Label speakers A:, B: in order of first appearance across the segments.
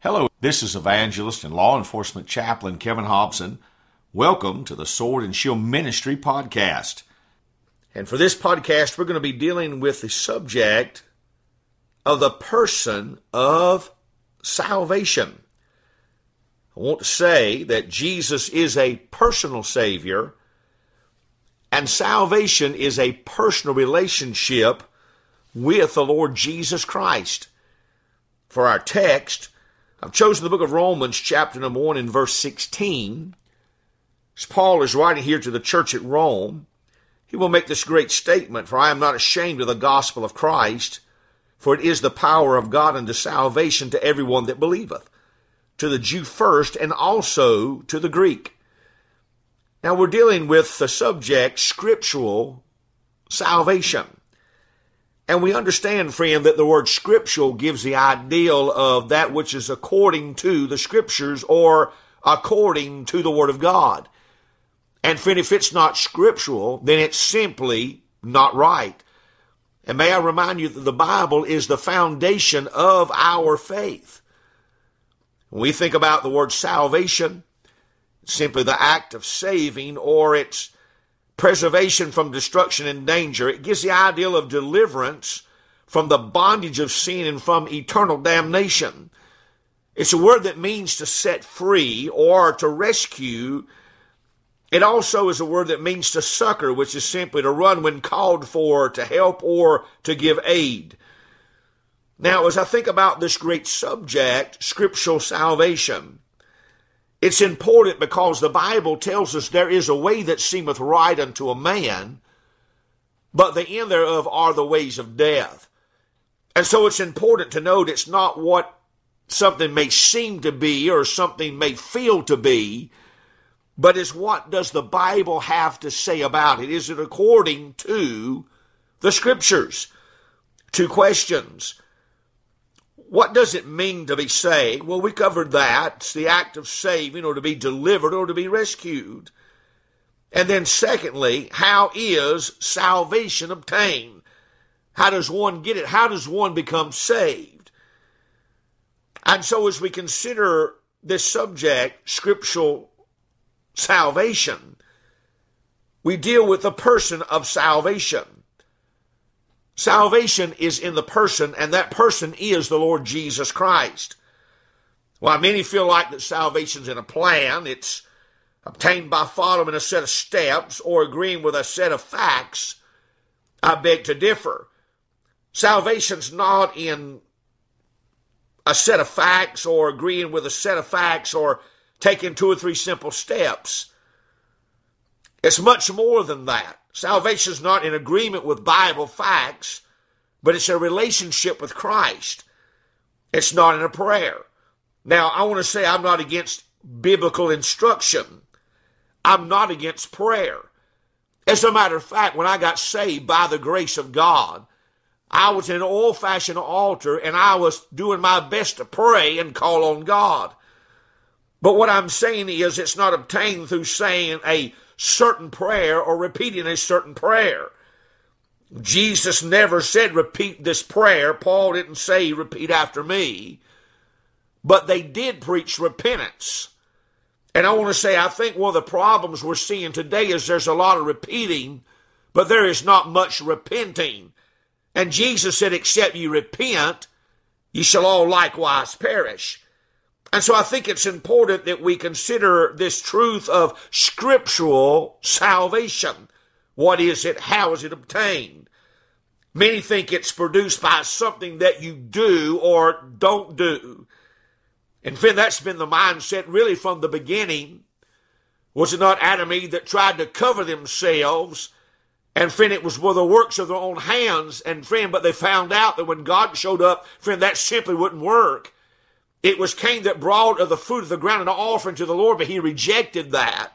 A: Hello, this is evangelist and law enforcement chaplain Kevin Hobson. Welcome to the Sword and Shield Ministry podcast. And for this podcast, we're going to be dealing with the subject of the person of salvation. I want to say that Jesus is a personal Savior, and salvation is a personal relationship with the Lord Jesus Christ. For our text, I've chosen the book of Romans, chapter number 1, and verse 16. As Paul is writing here to the church at Rome, he will make this great statement For I am not ashamed of the gospel of Christ, for it is the power of God unto salvation to everyone that believeth to the Jew first and also to the Greek. Now we're dealing with the subject scriptural salvation. And we understand, friend, that the word scriptural gives the ideal of that which is according to the scriptures or according to the word of God. And friend, if it's not scriptural, then it's simply not right. And may I remind you that the Bible is the foundation of our faith. When we think about the word salvation, simply the act of saving or its preservation from destruction and danger. It gives the ideal of deliverance from the bondage of sin and from eternal damnation. It's a word that means to set free or to rescue. It also is a word that means to succor, which is simply to run when called for, to help, or to give aid. Now, as I think about this great subject, scriptural salvation, it's important because the Bible tells us there is a way that seemeth right unto a man, but the end thereof are the ways of death. And so it's important to note it's not what something may seem to be or something may feel to be, but is what does the Bible have to say about it? Is it according to the scriptures? Two questions. What does it mean to be saved? Well, we covered that. It's the act of saving or to be delivered or to be rescued. And then, secondly, how is salvation obtained? How does one get it? How does one become saved? And so, as we consider this subject, scriptural salvation, we deal with the person of salvation. Salvation is in the person, and that person is the Lord Jesus Christ. While many feel like that salvation's in a plan, it's obtained by following a set of steps or agreeing with a set of facts, I beg to differ. Salvation's not in a set of facts or agreeing with a set of facts or taking two or three simple steps. It's much more than that. Salvation is not in agreement with Bible facts, but it's a relationship with Christ. It's not in a prayer. Now, I want to say I'm not against biblical instruction. I'm not against prayer. As a matter of fact, when I got saved by the grace of God, I was in an old fashioned altar and I was doing my best to pray and call on God. But what I'm saying is it's not obtained through saying a certain prayer or repeating a certain prayer. Jesus never said, repeat this prayer. Paul didn't say, repeat after me. But they did preach repentance. And I want to say, I think one of the problems we're seeing today is there's a lot of repeating, but there is not much repenting. And Jesus said, except you repent, ye shall all likewise perish. And so I think it's important that we consider this truth of scriptural salvation. What is it? How is it obtained? Many think it's produced by something that you do or don't do. And friend, that's been the mindset really from the beginning. Was it not Adam and Eve that tried to cover themselves? And friend, it was with the works of their own hands. And friend, but they found out that when God showed up, friend, that simply wouldn't work. It was Cain that brought of the fruit of the ground an offering to the Lord, but he rejected that.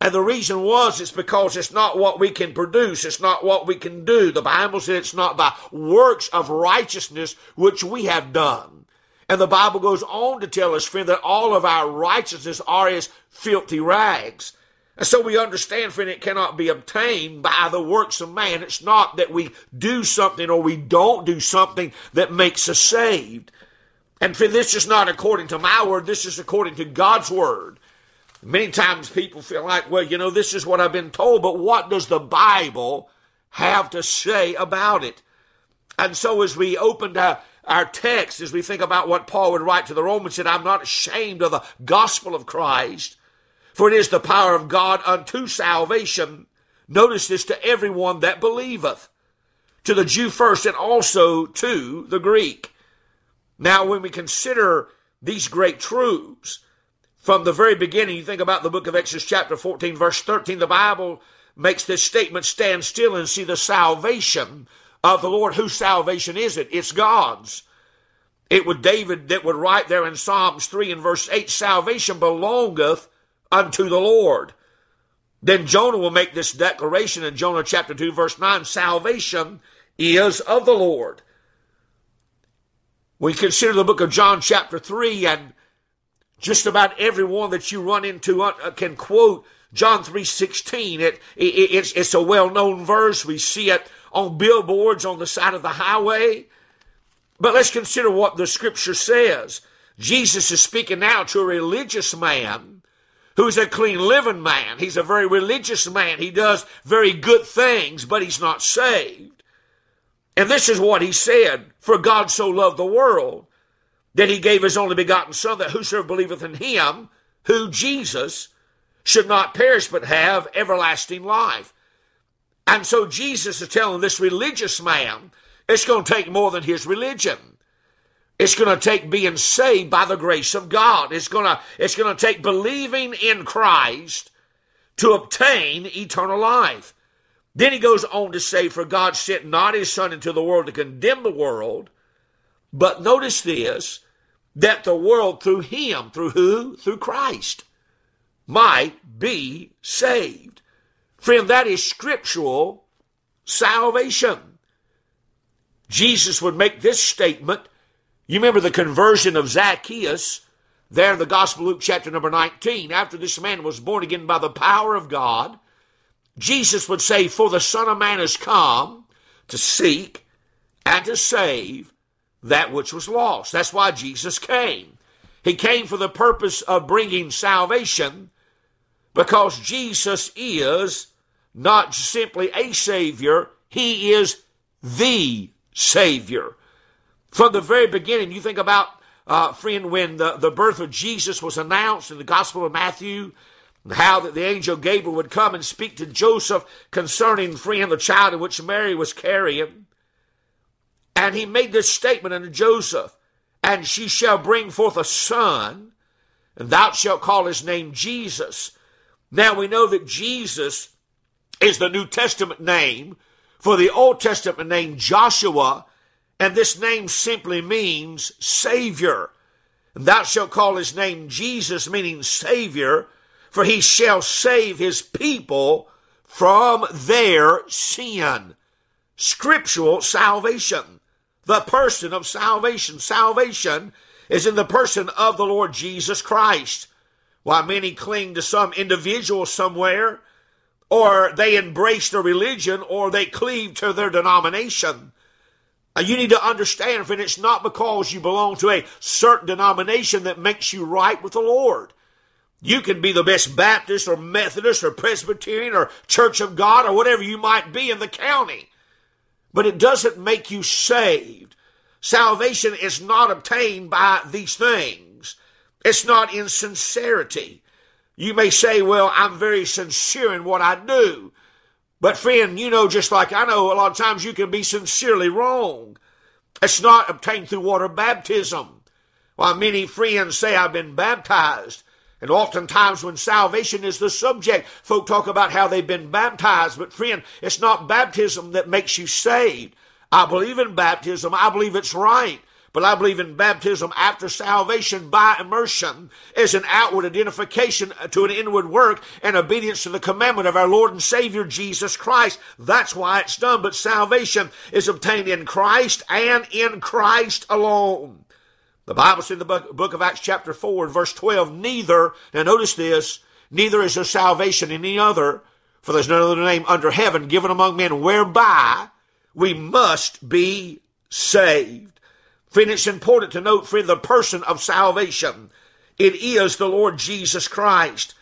A: And the reason was it's because it's not what we can produce. It's not what we can do. The Bible said it's not by works of righteousness which we have done. And the Bible goes on to tell us, friend, that all of our righteousness are as filthy rags. And so we understand, friend, it cannot be obtained by the works of man. It's not that we do something or we don't do something that makes us saved. And this is not according to my word, this is according to God's word. Many times people feel like, well, you know, this is what I've been told, but what does the Bible have to say about it? And so as we opened our, our text, as we think about what Paul would write to the Romans, said, I'm not ashamed of the gospel of Christ, for it is the power of God unto salvation. Notice this to everyone that believeth, to the Jew first and also to the Greek. Now, when we consider these great truths, from the very beginning, you think about the book of Exodus, chapter 14, verse 13, the Bible makes this statement stand still and see the salvation of the Lord. Whose salvation is it? It's God's. It would David that would write there in Psalms 3 and verse 8, salvation belongeth unto the Lord. Then Jonah will make this declaration in Jonah chapter 2, verse 9 salvation is of the Lord. We consider the book of John, chapter 3, and just about everyone that you run into uh, can quote John 3.16. It, it, it's, it's a well-known verse. We see it on billboards on the side of the highway. But let's consider what the scripture says. Jesus is speaking now to a religious man who's a clean living man. He's a very religious man. He does very good things, but he's not saved. And this is what he said For God so loved the world that he gave his only begotten Son, that whosoever believeth in him, who Jesus, should not perish but have everlasting life. And so Jesus is telling this religious man it's going to take more than his religion. It's going to take being saved by the grace of God. It's going to, it's going to take believing in Christ to obtain eternal life. Then he goes on to say, For God sent not his Son into the world to condemn the world, but notice this, that the world through him, through who? Through Christ, might be saved. Friend, that is scriptural salvation. Jesus would make this statement. You remember the conversion of Zacchaeus there in the Gospel of Luke chapter number 19. After this man was born again by the power of God, Jesus would say, For the Son of Man has come to seek and to save that which was lost. That's why Jesus came. He came for the purpose of bringing salvation because Jesus is not simply a Savior, He is the Savior. From the very beginning, you think about, uh, friend, when the, the birth of Jesus was announced in the Gospel of Matthew, how that the angel Gabriel would come and speak to Joseph concerning freeing the child in which Mary was carrying. And he made this statement unto Joseph, and she shall bring forth a son, and thou shalt call his name Jesus. Now we know that Jesus is the New Testament name for the Old Testament name Joshua, and this name simply means Savior. And thou shalt call his name Jesus, meaning Savior for he shall save his people from their sin. Scriptural salvation. The person of salvation. Salvation is in the person of the Lord Jesus Christ. While many cling to some individual somewhere, or they embrace their religion, or they cleave to their denomination. Uh, you need to understand, friend, it's not because you belong to a certain denomination that makes you right with the Lord. You can be the best Baptist or Methodist or Presbyterian or Church of God or whatever you might be in the county. But it doesn't make you saved. Salvation is not obtained by these things. It's not in sincerity. You may say, well, I'm very sincere in what I do. But friend, you know, just like I know, a lot of times you can be sincerely wrong. It's not obtained through water baptism. While many friends say I've been baptized, and oftentimes, when salvation is the subject, folk talk about how they've been baptized. But, friend, it's not baptism that makes you saved. I believe in baptism. I believe it's right. But I believe in baptism after salvation by immersion as an outward identification to an inward work and obedience to the commandment of our Lord and Savior Jesus Christ. That's why it's done. But salvation is obtained in Christ and in Christ alone. The Bible says in the book of Acts, chapter 4, and verse 12, neither, now notice this, neither is there salvation in any other, for there's no other name under heaven given among men whereby we must be saved. Friend, it's important to note, friend, the person of salvation. It is the Lord Jesus Christ.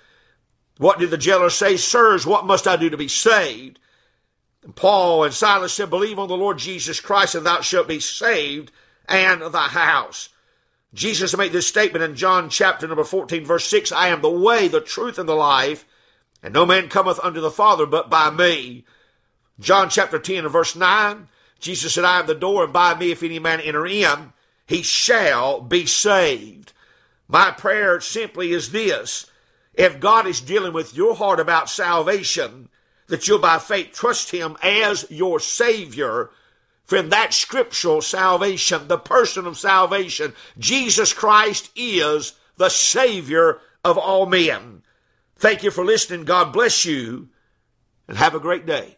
A: What did the jailer say? Sirs, what must I do to be saved? And Paul and Silas said, Believe on the Lord Jesus Christ, and thou shalt be saved, and thy house. Jesus made this statement in John chapter number 14, verse 6 I am the way, the truth, and the life, and no man cometh unto the Father but by me. John chapter 10 and verse 9, Jesus said, I am the door, and by me, if any man enter in, he shall be saved. My prayer simply is this if God is dealing with your heart about salvation, that you'll by faith trust Him as your Savior. Friend, that scriptural salvation, the person of salvation, Jesus Christ is the Savior of all men. Thank you for listening. God bless you and have a great day.